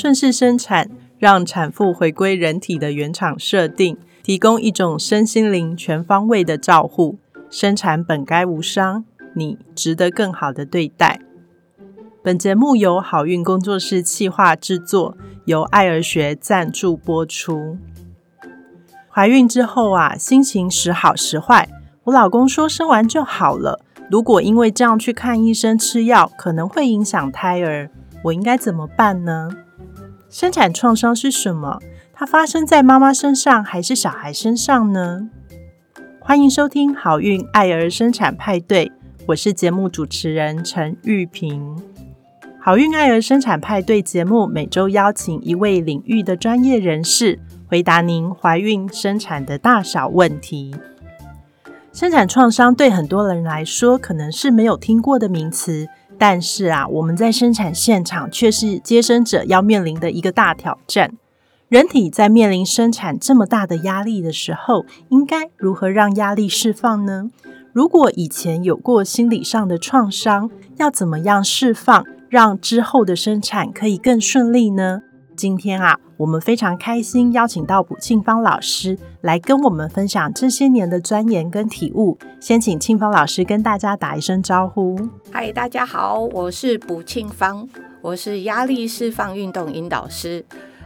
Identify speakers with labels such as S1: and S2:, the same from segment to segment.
S1: 顺势生产，让产妇回归人体的原厂设定，提供一种身心灵全方位的照护。生产本该无伤，你值得更好的对待。本节目由好运工作室企划制作，由爱儿学赞助播出。怀孕之后啊，心情时好时坏。我老公说生完就好了。如果因为这样去看医生吃药，可能会影响胎儿，我应该怎么办呢？生产创伤是什么？它发生在妈妈身上还是小孩身上呢？欢迎收听好运爱儿生产派对，我是节目主持人陈玉萍。好运爱儿生产派对节目每周邀请一位领域的专业人士。回答您怀孕生产的大小问题。生产创伤对很多人来说可能是没有听过的名词，但是啊，我们在生产现场却是接生者要面临的一个大挑战。人体在面临生产这么大的压力的时候，应该如何让压力释放呢？如果以前有过心理上的创伤，要怎么样释放，让之后的生产可以更顺利呢？今天啊，我们非常开心邀请到卜庆芳老师来跟我们分享这些年的钻研跟体悟。先请庆芳老师跟大家打一声招呼。
S2: 嗨，大家好，我是卜庆芳，我是压力释放运动引导师，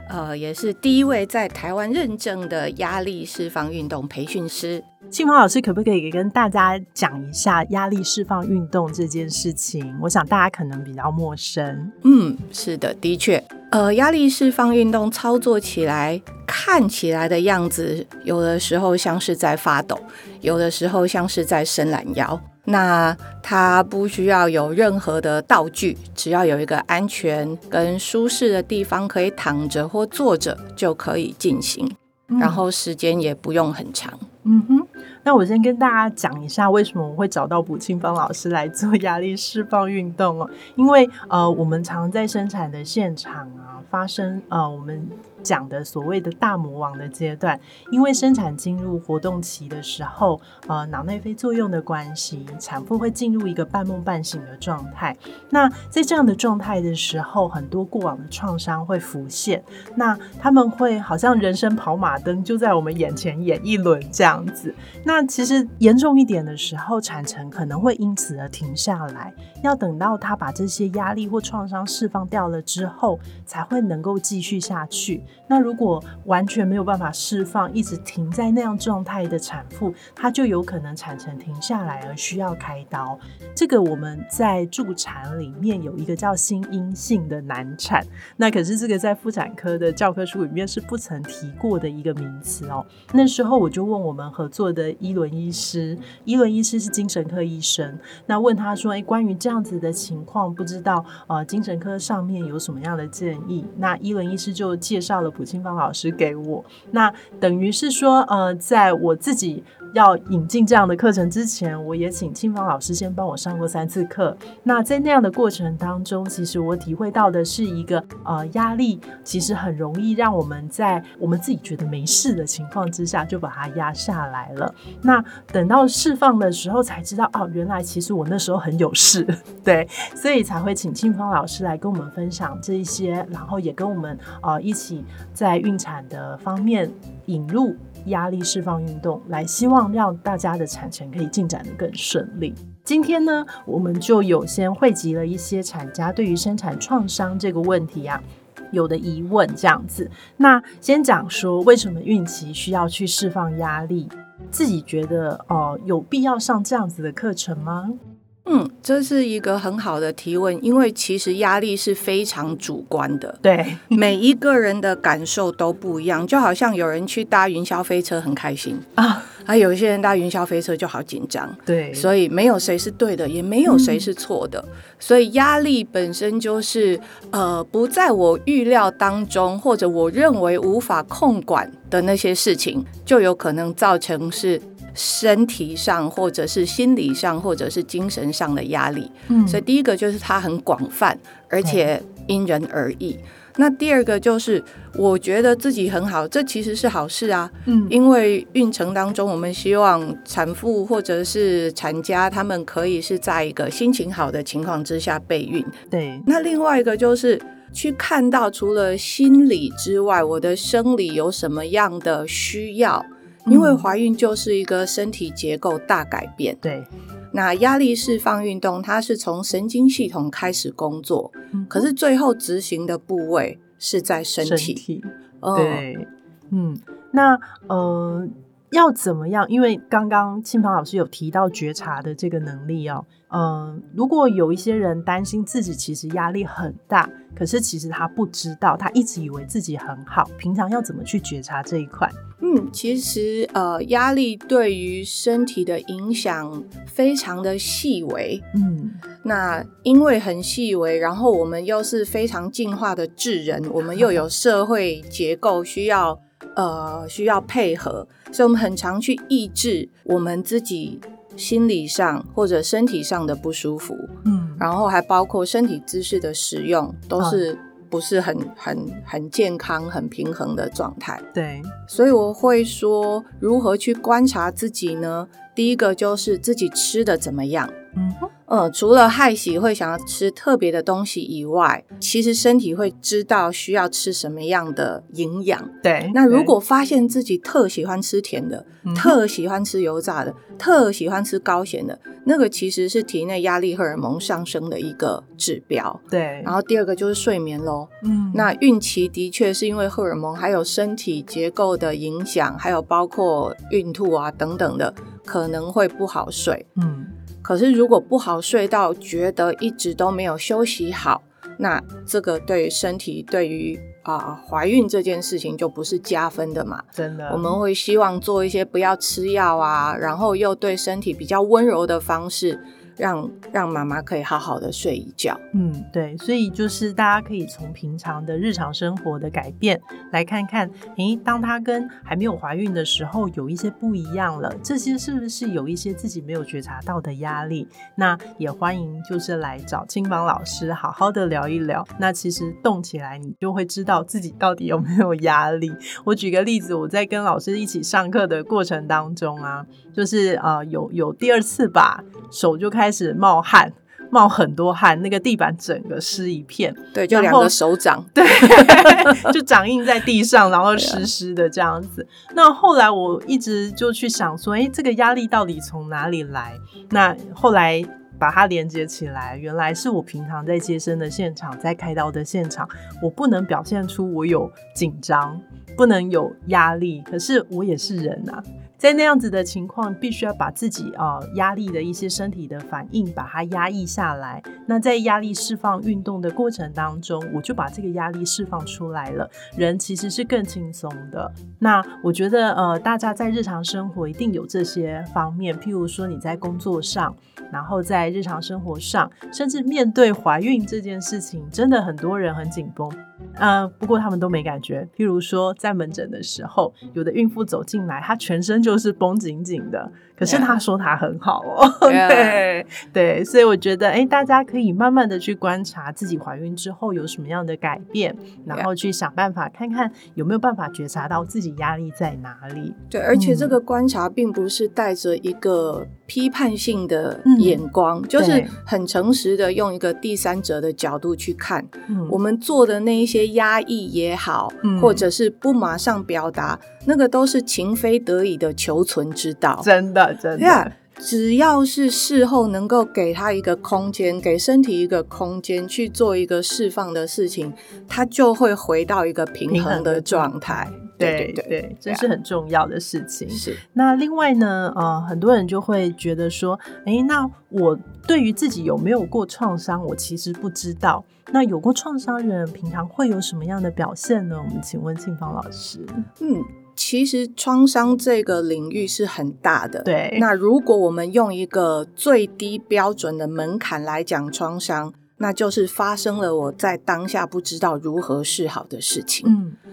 S2: 呃，也是第一位在台湾认证的压力释放运动培训师。
S1: 庆芳老师可不可以跟大家讲一下压力释放运动这件事情？我想大家可能比较陌生。
S2: 嗯，是的，的确，呃，压力释放运动操作起来看起来的样子，有的时候像是在发抖，有的时候像是在伸懒腰。那它不需要有任何的道具，只要有一个安全跟舒适的地方可以躺着或坐着就可以进行，然后时间也不用很长。
S1: 嗯哼。那我先跟大家讲一下，为什么我会找到卜庆芳老师来做压力释放运动哦？因为呃，我们常在生产的现场啊，发生呃，我们。讲的所谓的大魔王的阶段，因为生产进入活动期的时候，呃，脑内啡作用的关系，产妇会进入一个半梦半醒的状态。那在这样的状态的时候，很多过往的创伤会浮现。那他们会好像人生跑马灯就在我们眼前演一轮这样子。那其实严重一点的时候，产程可能会因此而停下来，要等到他把这些压力或创伤释放掉了之后，才会能够继续下去。那如果完全没有办法释放，一直停在那样状态的产妇，她就有可能产程停下来而需要开刀。这个我们在助产里面有一个叫心因性的难产，那可是这个在妇产科的教科书里面是不曾提过的一个名词哦。那时候我就问我们合作的伊伦医师，伊伦医师是精神科医生，那问他说：“哎，关于这样子的情况，不知道呃精神科上面有什么样的建议？”那伊伦医师就介绍了。卜清芳老师给我，那等于是说，呃，在我自己要引进这样的课程之前，我也请清芳老师先帮我上过三次课。那在那样的过程当中，其实我体会到的是一个，呃，压力其实很容易让我们在我们自己觉得没事的情况之下，就把它压下来了。那等到释放的时候，才知道，哦，原来其实我那时候很有事，对，所以才会请清芳老师来跟我们分享这一些，然后也跟我们，呃，一起。在孕产的方面引入压力释放运动，来希望让大家的产程可以进展的更顺利。今天呢，我们就有先汇集了一些产家对于生产创伤这个问题啊有的疑问，这样子。那先讲说为什么孕期需要去释放压力，自己觉得哦有必要上这样子的课程吗？
S2: 嗯，这是一个很好的提问，因为其实压力是非常主观的，
S1: 对
S2: 每一个人的感受都不一样。就好像有人去搭云霄飞车很开心啊，啊有一些人搭云霄飞车就好紧张，
S1: 对，
S2: 所以没有谁是对的，也没有谁是错的。所以压力本身就是呃不在我预料当中，或者我认为无法控管的那些事情，就有可能造成是。身体上，或者是心理上，或者是精神上的压力，嗯，所以第一个就是它很广泛，而且因人而异。那第二个就是，我觉得自己很好，这其实是好事啊，嗯，因为孕程当中，我们希望产妇或者是产家他们可以是在一个心情好的情况之下备孕。
S1: 对。
S2: 那另外一个就是。去看到除了心理之外，我的生理有什么样的需要？因为怀孕就是一个身体结构大改变。
S1: 对，
S2: 那压力释放运动，它是从神经系统开始工作，可是最后执行的部位是在身体。
S1: 对，嗯，那呃。要怎么样？因为刚刚庆鹏老师有提到觉察的这个能力哦，嗯，如果有一些人担心自己其实压力很大，可是其实他不知道，他一直以为自己很好，平常要怎么去觉察这一块？
S2: 嗯，其实呃，压力对于身体的影响非常的细微，嗯，那因为很细微，然后我们又是非常进化的智人，我们又有社会结构需要。呃，需要配合，所以我们很常去抑制我们自己心理上或者身体上的不舒服，嗯，然后还包括身体姿势的使用，都是不是很很很健康、很平衡的状态。
S1: 对，
S2: 所以我会说，如何去观察自己呢？第一个就是自己吃的怎么样。嗯呃，除了害喜会想要吃特别的东西以外，其实身体会知道需要吃什么样的营养。
S1: 对，
S2: 那如果发现自己特喜欢吃甜的，特喜欢吃油炸的，特喜欢吃高咸的，那个其实是体内压力荷尔蒙上升的一个指标。
S1: 对，
S2: 然后第二个就是睡眠喽。嗯，那孕期的确是因为荷尔蒙还有身体结构的影响，还有包括孕吐啊等等的，可能会不好睡。嗯。可是，如果不好睡到觉得一直都没有休息好，那这个对身体对于啊怀孕这件事情就不是加分的嘛？
S1: 真的，
S2: 我们会希望做一些不要吃药啊，然后又对身体比较温柔的方式。让让妈妈可以好好的睡一觉。
S1: 嗯，对，所以就是大家可以从平常的日常生活的改变来看看，诶，当她跟还没有怀孕的时候有一些不一样了，这些是不是有一些自己没有觉察到的压力？那也欢迎就是来找青芳老师好好的聊一聊。那其实动起来，你就会知道自己到底有没有压力。我举个例子，我在跟老师一起上课的过程当中啊，就是呃有有第二次吧，手就开。开始冒汗，冒很多汗，那个地板整个湿一片，
S2: 对，就两个手掌，
S1: 对，就掌印在地上，然后湿湿的这样子。那后来我一直就去想说，哎，这个压力到底从哪里来？那后来把它连接起来，原来是我平常在接生的现场，在开刀的现场，我不能表现出我有紧张，不能有压力，可是我也是人啊。在那样子的情况，必须要把自己啊压力的一些身体的反应把它压抑下来。那在压力释放运动的过程当中，我就把这个压力释放出来了，人其实是更轻松的。那我觉得呃，大家在日常生活一定有这些方面，譬如说你在工作上，然后在日常生活上，甚至面对怀孕这件事情，真的很多人很紧绷。嗯，不过他们都没感觉。譬如说，在门诊的时候，有的孕妇走进来，她全身就是绷紧紧的，可是他说他很好哦。对对，所以我觉得，哎，大家可以慢慢的去观察自己怀孕之后有什么样的改变，然后去想办法看看有没有办法觉察到自己压力在哪里。
S2: 对，而且这个观察并不是带着一个批判性的眼光，就是很诚实的用一个第三者的角度去看我们做的那一些。压抑也好，或者是不马上表达，那个都是情非得已的求存之道。
S1: 真的，真的，
S2: 只要是事后能够给他一个空间，给身体一个空间去做一个释放的事情，他就会回到一个平衡的状态。
S1: 对对对，这是很重要的事情。
S2: 是
S1: 那另外呢，呃，很多人就会觉得说，哎，那我对于自己有没有过创伤，我其实不知道。那有过创伤人平常会有什么样的表现呢？我们请问庆芳老师。
S2: 嗯，其实创伤这个领域是很大的。
S1: 对，
S2: 那如果我们用一个最低标准的门槛来讲创伤。那就是发生了我在当下不知道如何是好的事情，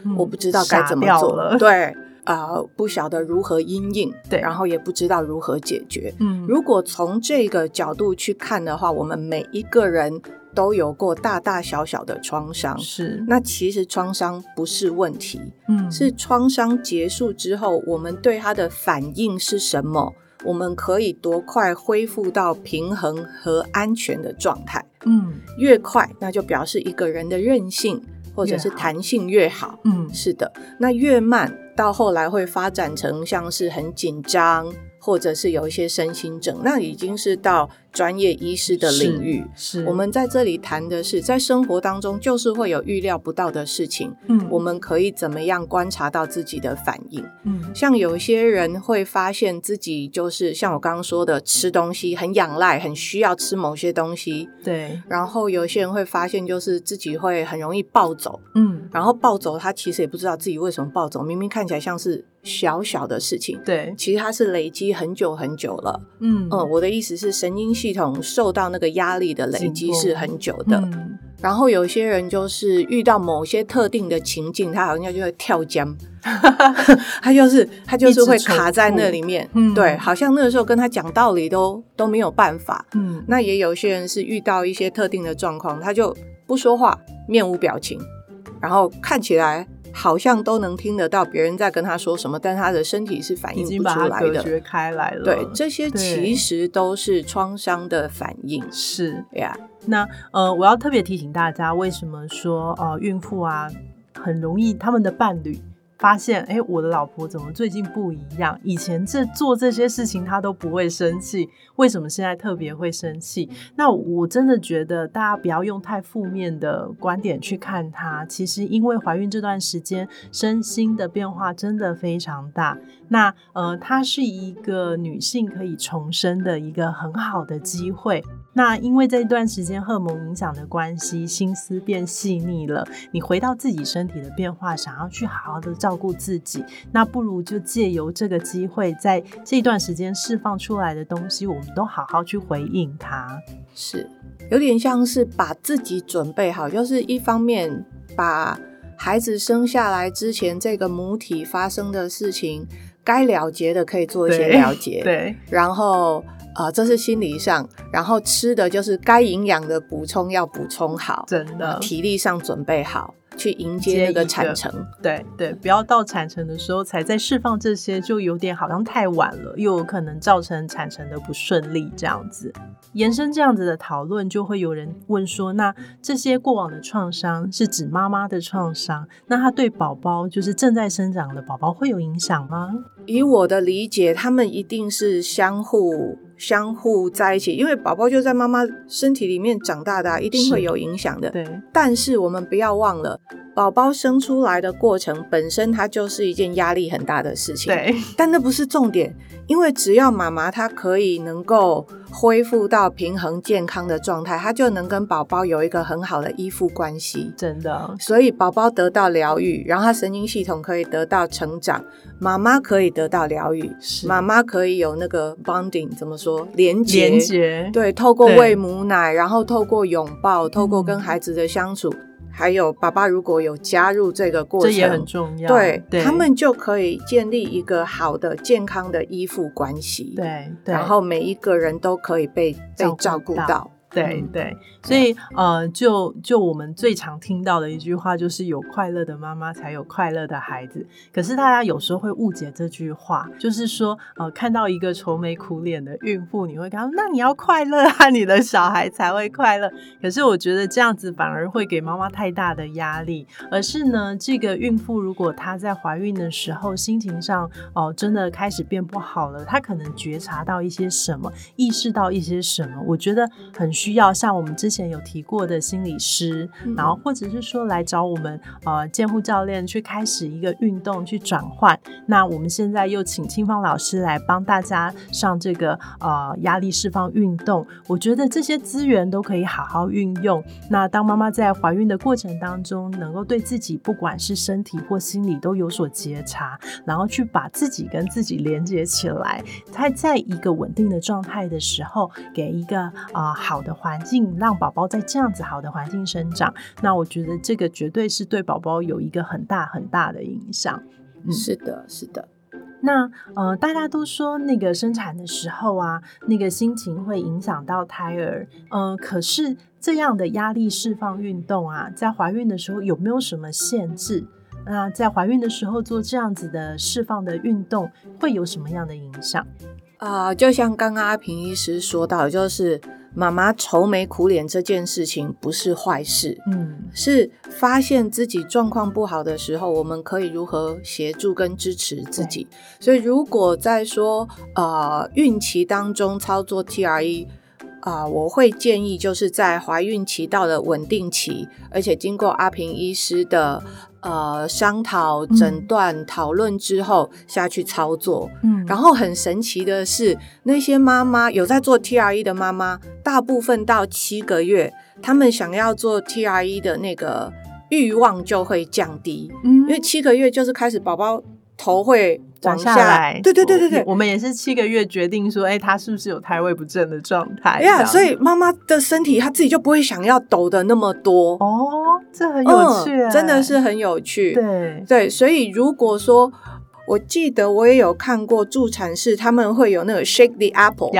S2: 嗯，我不知道该怎么做，了。对，啊，不晓得如何应应，
S1: 对，
S2: 然后也不知道如何解决，嗯，如果从这个角度去看的话，我们每一个人都有过大大小小的创伤，
S1: 是，
S2: 那其实创伤不是问题，嗯，是创伤结束之后，我们对它的反应是什么？我们可以多快恢复到平衡和安全的状态。
S1: 嗯。
S2: 越快，那就表示一个人的韧性或者是弹性越好。
S1: 嗯。
S2: 是的，那越慢，到后来会发展成像是很紧张，或者是有一些身心症，那已经是到专业医师的领域。
S1: 是。
S2: 我们在这里谈的是，在生活当中就是会有预料不到的事情，
S1: 嗯。
S2: 我们可以怎么样观察到自己的反应？
S1: 嗯。
S2: 像有些人会发现自己就是像我刚刚说的，吃东西很仰赖，很需要吃某些东西，
S1: 对。
S2: 然后有些人会发现就是自己会很容易暴走，
S1: 嗯。
S2: 然后暴走他其实也不知道自己为什么暴走，明明看起来像是小小的事情。
S1: 对。
S2: 其实它是累积很久很久了，
S1: 嗯。
S2: 嗯，我的意思是神经系统受到那个压力的累积是很久的，
S1: 嗯。
S2: 然后有些人就是遇到某些特定的情境，他好像就会跳江，他就是他就是会卡在那里面，
S1: 嗯。
S2: 对，好像那个时候跟他讲道理都都没有办法。
S1: 嗯。
S2: 那也有些人是遇到一些特定的状况，他就不说话，面无表情，然后看起来好像都能听得到别人在跟他说什么，但他的身体是反应不
S1: 经把它
S2: 出来的。
S1: 隔绝开来了。
S2: 对，这些其实都是创伤的反应
S1: 是
S2: 呀。
S1: 那呃，我要特别提醒大家，为什么说呃，孕妇啊很容易他们的伴侣发现，哎，我的老婆怎么最近不一样？以前这做这些事情她都不会生气，为什么现在特别会生气？那我真的觉得大家不要用太负面的观点去看她。其实因为怀孕这段时间，身心的变化真的非常大。那呃，她是一个女性可以重生的一个很好的机会。那因为这段时间荷尔蒙影响的关系，心思变细腻了，你回到自己身体的变化，想要去好好的照顾自己，那不如就借由这个机会，在这段时间释放出来的东西，我们都好好去回应它。
S2: 是有点像是把自己准备好，就是一方面把孩子生下来之前这个母体发生的事情，该了结的可以做一些了结，
S1: 对，
S2: 然后呃，这是心理上，然后吃的就是该营养的补充要补充好，
S1: 真的，
S2: 体力上准备好，去迎接那个产程。
S1: 对对，不要到产程的时候才在释放这些，就有点好像太晚了，又有可能造成产程的不顺利这样子。延伸这样子的讨论，就会有人问说：那这些过往的创伤是指妈妈的创伤，那他对宝宝，就是正在生长的宝宝会有影响吗？
S2: 以我的理解，他们一定是相互相互在一起，因为宝宝就在妈妈身体里面长大的啊、一定会有影响的。
S1: 对，
S2: 但是我们不要忘了，宝宝生出来的过程本身，它就是一件压力很大的事情。，
S1: 对，
S2: 但那不是重点，因为只要妈妈她可以能够恢复到平衡健康的状态，她就能跟宝宝有一个很好的依附关系。
S1: 真的，
S2: 所以宝宝得到疗愈，然后他神经系统可以得到成长，妈妈可以得到疗愈，
S1: 是
S2: 妈妈可以有那个 bonding，怎么说连接？
S1: 连接，
S2: 对，透过
S1: 对
S2: 喂母奶，然后透过拥抱，透过跟
S1: 嗯
S2: 孩子的相处，还有爸爸如果有加入这个过程，
S1: 这也很重要。
S2: 对
S1: 对，
S2: 他们就可以建立一个好的、健康的依附关系。，
S1: 对对，
S2: 然后每一个人都可以被被
S1: 照顾
S2: 到。
S1: 对
S2: 嗯
S1: 对，所以呃，就就我们最常听到的一句话就是有快乐的妈妈才有快乐的孩子。可是大家有时候会误解这句话，就是说呃，看到一个愁眉苦脸的孕妇，你会跟她说，那你要快乐啊，你的小孩才会快乐。可是我觉得这样子反而会给妈妈太大的压力，而是呢，这个孕妇如果她在怀孕的时候心情上哦、真的开始变不好了，她可能觉察到一些什么，意识到一些什么，我觉得很需要像我们之前有提过的心理师，
S2: 嗯
S1: 然后或者是说来找我们呃监护教练去开始一个运动去转换。那我们现在又请清芳老师来帮大家上这个呃压力释放运动，我觉得这些资源都可以好好运用。那当妈妈在怀孕的过程当中，能够对自己不管是身体或心理都有所觉察，然后去把自己跟自己连接起来，在在一个稳定的状态的时候，给一个啊、呃好的环境，让宝宝在这样子好的环境生长。那我觉得这个绝对是对宝宝有一个很大很大的影响。嗯
S2: 是的，是的。
S1: 那呃，大家都说那个生产的时候啊，那个心情会影响到胎儿。呃，可是这样的压力释放运动啊，在怀孕的时候有没有什么限制？那在怀孕的时候做这样子的释放的运动，会有什么样的影响？
S2: 啊、就像刚刚阿平医师说到，就是妈妈愁眉苦脸这件事情不是坏事，
S1: 嗯，
S2: 是发现自己状况不好的时候，我们可以如何协助跟支持自己。所以，如果在说呃孕期当中操作 TRE。啊、我会建议就是在怀孕期到了稳定期，而且经过阿平医师的呃商讨、诊断、讨论之后下去操作。
S1: 嗯，
S2: 然后很神奇的是，那些妈妈有在做 TRE 的妈妈，大部分到七个月，他们想要做 TRE 的那个欲望就会降低，
S1: 嗯。
S2: 因为七个月就是开始宝宝头会
S1: 长
S2: 往
S1: 下来，
S2: 对对对对对
S1: 我。我们也是七个月决定说，哎、他是不是有胎位不正的状态？
S2: 哎呀，所以妈妈的身体她自己就不会想要抖的那么多，
S1: 哦，这很有趣、
S2: 嗯，真的是很有趣。
S1: 对，
S2: 对，所以如果说，我记得我也有看过助产士，他们会有那个 shake the apple，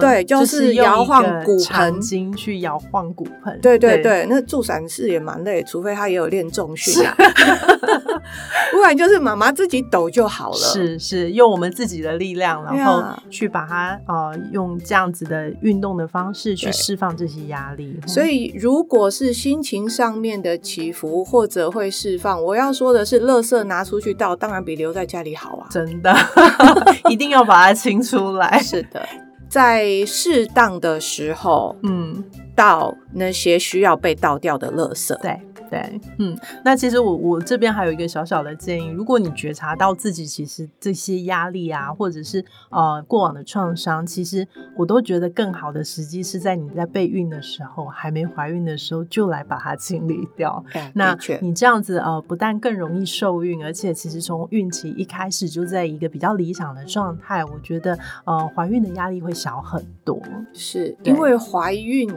S2: 对就
S1: 就是用
S2: 摇晃骨盆
S1: 长筋去摇晃骨盆。
S2: 对对对，那助产士也蛮累，除非他也有练重训啊，不然就是妈妈自己抖就好了。
S1: 是是，用我们自己的力量，然后去把它呃用这样子的运动的方式去
S2: 对
S1: 释放这些压力。
S2: 所以，如果是心情上面的起伏或者会释放，我要说的是，垃圾拿出去倒，当然比留在家里好啊。
S1: 真的 一定要把它清出来。
S2: 是的，在适当的时候
S1: 嗯，
S2: 倒那些需要被倒掉的垃圾。
S1: 对对，嗯，那其实我我这边还有一个小小的建议，如果你觉察到自己其实这些压力啊，或者是呃过往的创伤，其实我都觉得更好的时机是在你在备孕的时候，还没怀孕的时候就来把它清理掉。
S2: 哎
S1: 那，你这样子呃，不但更容易受孕，而且其实从孕期一开始就在一个比较理想的状态，我觉得呃怀孕的压力会小很多。
S2: 是因为怀孕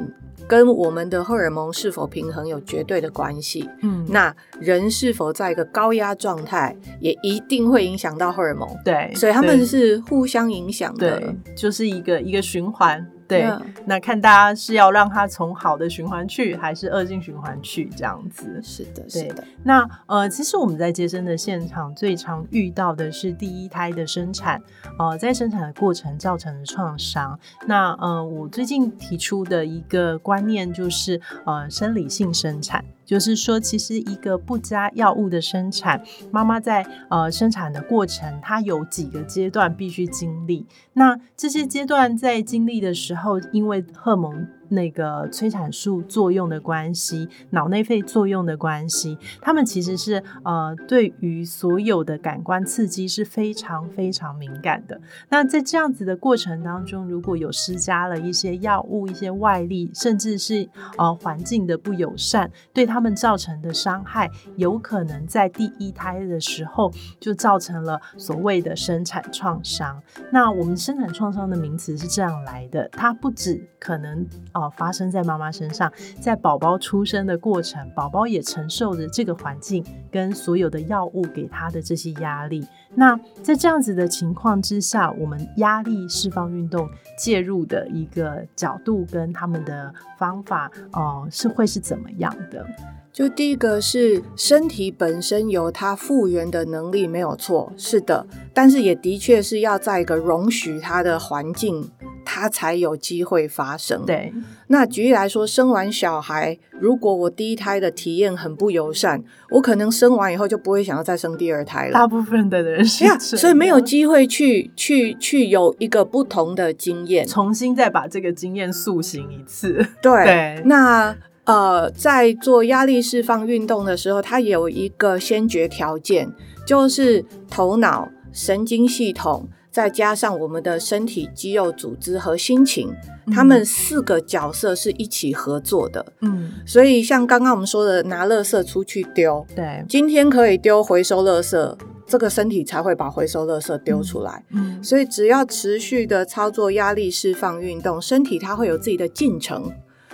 S2: 跟我们的荷尔蒙是否平衡有绝对的关系。
S1: 嗯，
S2: 那人是否在一个高压状态，也一定会影响到荷尔蒙，
S1: 对，
S2: 所以他们是互相影响的
S1: 对。，就是一个一个循环。对那看大家是要让它从好的循环去，还是恶性循环去这样子。
S2: 是的，是的，
S1: 那呃，其实我们在接生的现场最常遇到的是第一胎的生产，呃，在生产的过程造成的创伤。那呃，我最近提出的一个观念就是呃，生理性生产。就是说，其实一个不加药物的生产，妈妈在呃生产的过程，她有几个阶段必须经历。那这些阶段在经历的时候，因为荷蒙那个催产素作用的关系，脑内啡作用的关系，他们其实是呃对于所有的感官刺激是非常非常敏感的。那在这样子的过程当中，如果有施加了一些药物、一些外力，甚至是呃环境的不友善，对他们造成的伤害，有可能在第一胎的时候就造成了所谓的生产创伤。那我们生产创伤的名词是这样来的，它不止可能呃发生在妈妈身上，在宝宝出生的过程，宝宝也承受着这个环境跟所有的药物给他的这些压力。那在这样子的情况之下，我们压力释放运动介入的一个角度跟他们的方法，呃，是会是怎么样的？
S2: 就第一个是身体本身有它复原的能力，没有错，是的，但是也的确是要在一个容许它的环境，它才有机会发生。，
S1: 对，
S2: 那举例来说，生完小孩，如果我第一胎的体验很不友善，我可能生完以后就不会想要再生第二胎了。
S1: 大部分的人是
S2: 所以没有
S1: 样
S2: 机会去去去有一个不同的经验。
S1: 重新再把这个经验塑形一次。
S2: 对，
S1: 对
S2: 那呃，在做压力释放运动的时候，它有一个先决条件，就是头脑、神经系统，再加上我们的身体肌肉组织和心情，他们四个角色是一起合作的。
S1: 嗯，
S2: 所以，像刚刚我们说的，拿垃圾出去丢，
S1: 对，
S2: 今天可以丢回收垃圾，这个身体才会把回收垃圾丢出来。
S1: 嗯，
S2: 所以只要持续的操作压力释放运动，身体它会有自己的进程。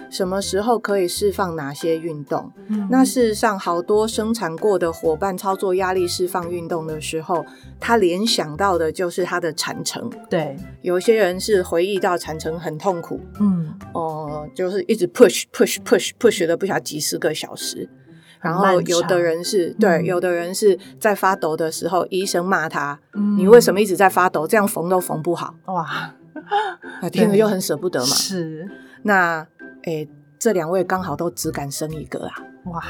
S2: 什么时候可以释放哪些运动？
S1: 嗯
S2: 那事实上，好多生产过的伙伴操作压力释放运动的时候，他联想到的就是他的产程。
S1: 对，
S2: 有些人是回忆到产程很痛苦，
S1: 嗯，
S2: 哦、就是一直 push push push push 了不晓得几十个小时。然后有的人是对，
S1: 嗯
S2: 有的人是在发抖的时候，医生骂他，
S1: 嗯
S2: 你为什么一直在发抖？这样缝都缝不好，
S1: 哇？
S2: 啊，听了就很舍不得嘛。
S1: 是
S2: 那诶，这两位刚好都只敢生一个啊，
S1: 哇，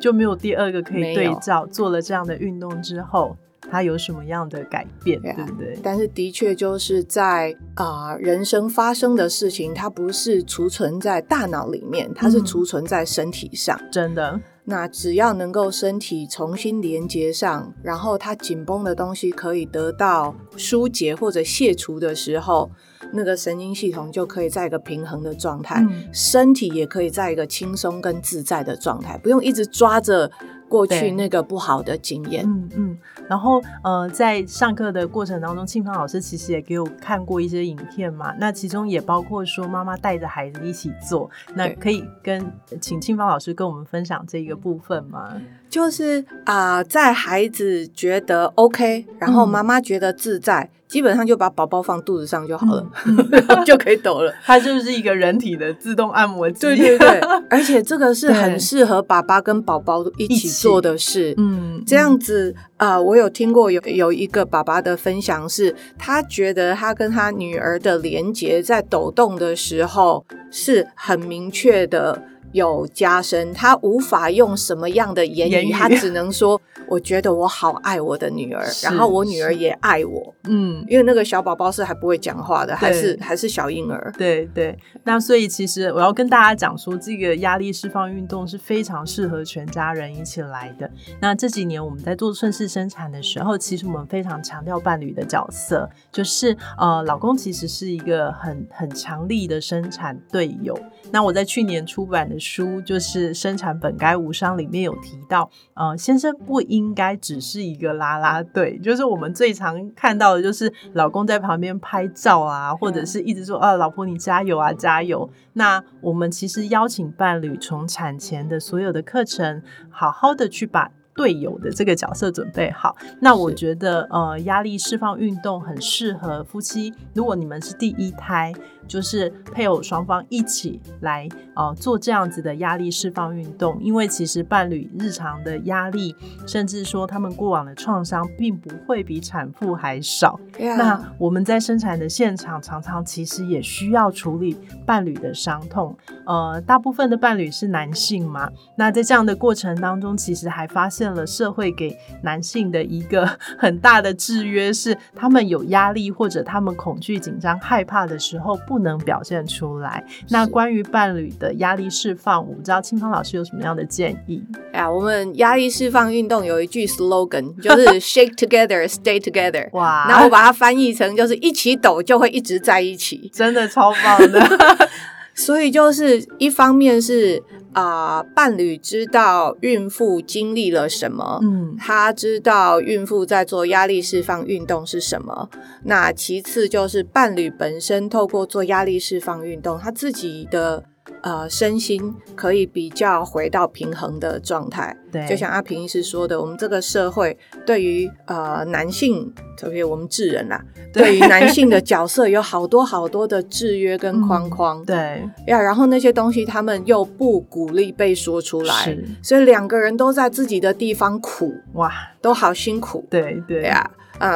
S1: 就没有第二个可以对照。做了这样的运动之后，他有什么样的改变，
S2: 对
S1: 不对？
S2: 但是的确就是在啊、人生发生的事情，它不是储存在大脑里面，它是
S1: 嗯
S2: 储存在身体上。
S1: 真的，
S2: 那只要能够身体重新连接上，然后它紧绷的东西可以得到疏解或者卸除的时候，那个神经系统就可以在一个平衡的状态，
S1: 嗯
S2: 身体也可以在一个轻松跟自在的状态，不用一直抓着过去那个不好的经验。
S1: 嗯嗯，然后呃，在上课的过程当中，庆芳老师其实也给我看过一些影片嘛，那其中也包括说妈妈带着孩子一起做，那可以跟请庆芳老师跟我们分享这个部分吗？
S2: 就是啊、在孩子觉得 OK，然后
S1: 嗯
S2: 妈妈觉得自在，基本上就把宝宝放肚子上就好了，就可以抖了。
S1: 它就是一个人体的自动按摩机，
S2: 对对对，而且这个是很适合爸爸跟宝宝一
S1: 一起
S2: 起做的事。
S1: 嗯，
S2: 这样子啊、呃我有听过有有一个爸爸的分享是，他觉得他跟他女儿的连结在抖动的时候是很明确的有加深，他无法用什么样的言语，
S1: 言语。
S2: 他只能说：“我觉得我好爱我的女儿，然后我女儿也爱我。”
S1: 嗯，
S2: 因为那个小宝宝是还不会讲话的，还是还是小婴儿。
S1: 对对，那所以其实我要跟大家讲说，这个压力释放运动是非常适合全家人一起来的。那这几年我们在做顺势生产的时候，其实我们非常强调伴侣的角色，就是呃，老公其实是一个很很强力的生产队友。那我在去年出版的书就是《生产本该无伤》里面有提到，呃，先生不应该只是一个啦啦队，就是我们最常看到的就是老公在旁边拍照啊，或者是一直说啊，老婆你加油啊，加油。那我们其实邀请伴侣从产前的所有的课程，好好的去把。队友的这个角色准备好，那我觉得呃，压力释放运动很适合夫妻。如果你们是第一胎，就是配偶双方一起来呃做这样子的压力释放运动，因为其实伴侣日常的压力，甚至说他们过往的创伤，并不会比产妇还少。那我们在生产的现场，常常其实也需要处理伴侣的伤痛。呃，大部分的伴侣是男性嘛，那在这样的过程当中，其实还发现了社会给男性的一个 很大的制约，是他们有压力或者他们恐惧、紧张、害怕的时候，不能表现出来。那关于伴侣的压力释放，我不知道清芳老师有什么样的建议？
S2: 哎呀，我们压力释放运动有一句 slogan，就是 “shake together, stay together”。
S1: 哇，
S2: 然后我把它翻译成就是一起抖就会一直在一起，
S1: 真的超棒的，
S2: 所以就是一方面是啊、伴侣知道孕妇经历了什么，
S1: 嗯，
S2: 他知道孕妇在做压力释放运动是什么。那其次就是伴侣本身透过做压力释放运动，他自己的呃身心可以比较回到平衡的状态。
S1: 对，
S2: 就像阿平医师说的，我们这个社会对于呃男性，特别我们智人啦，对于男性的 角色有好多好多的制约跟框框。
S1: 对，
S2: 呀，然后那些东西他们又不鼓励被说出来，所以两个人都在自己的地方苦，
S1: 哇，
S2: 都好辛苦。
S1: 对对
S2: 对呀，啊、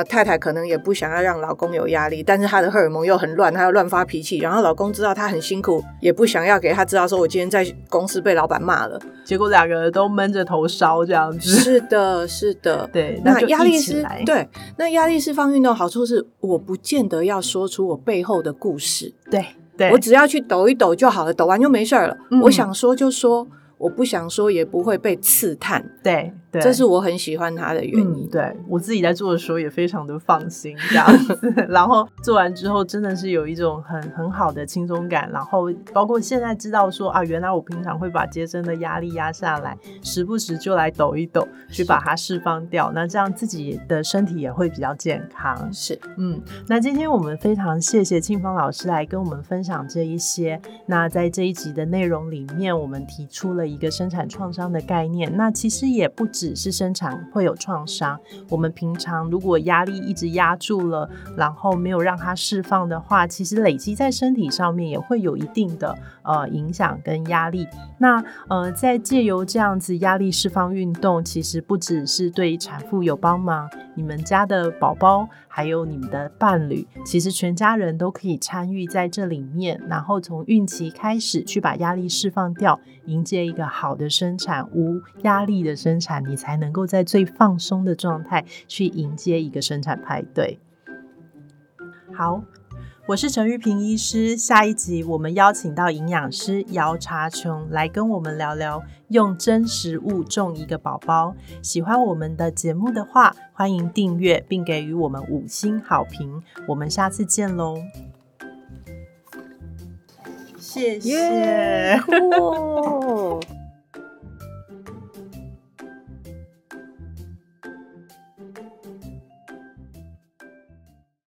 S2: 太太可能也不想要让老公有压力，但是她的荷尔蒙又很乱，她又乱发脾气，然后老公知道她很辛苦，也不想要给她知道说我今天在公司被老板骂了。
S1: 结果两个人都闷着头烧这样子。
S2: 是的，是的。
S1: 对，
S2: 那
S1: 就
S2: 压力释
S1: 一起来，
S2: 对，那压力释放运动好处是，我不见得要说出我背后的故事，
S1: 对对，
S2: 我只要去抖一抖就好了，抖完就没事儿了。
S1: 嗯
S2: 我想说就说，我不想说也不会被刺探，
S1: 对对，
S2: 这是我很喜欢它的原因。
S1: 嗯。对我自己在做的时候也非常的放心这样子，然后做完之后真的是有一种很很好的轻松感，然后包括现在知道说啊，原来我平常会把接生的压力压下来，时不时就来抖一抖，去把它释放掉，那这样自己的身体也会比较健康。
S2: 是
S1: 嗯，那今天我们非常谢谢庆芳老师来跟我们分享这一些。那在这一集的内容里面，我们提出了一个生产创伤的概念。那其实也不只只是生产会有创伤，我们平常如果压力一直压住了，然后没有让它释放的话，其实累积在身体上面也会有一定的呃影响跟压力。那呃，在借由这样子压力释放运动，其实不只是对产妇有帮忙，你们家的宝宝还有你们的伴侣，其实全家人都可以参与在这里面，然后从孕期开始去把压力释放掉，迎接一个好的生产，无压力的生产，你才能够在最放松的状态去迎接一个生产派对。好。我是陈玉平医师，下一集我们邀请到营养师姚茶琼来跟我们聊聊用真食物种一个宝宝。喜欢我们的节目的话，欢迎订阅并给予我们五星好评。我们下次见喽！谢谢。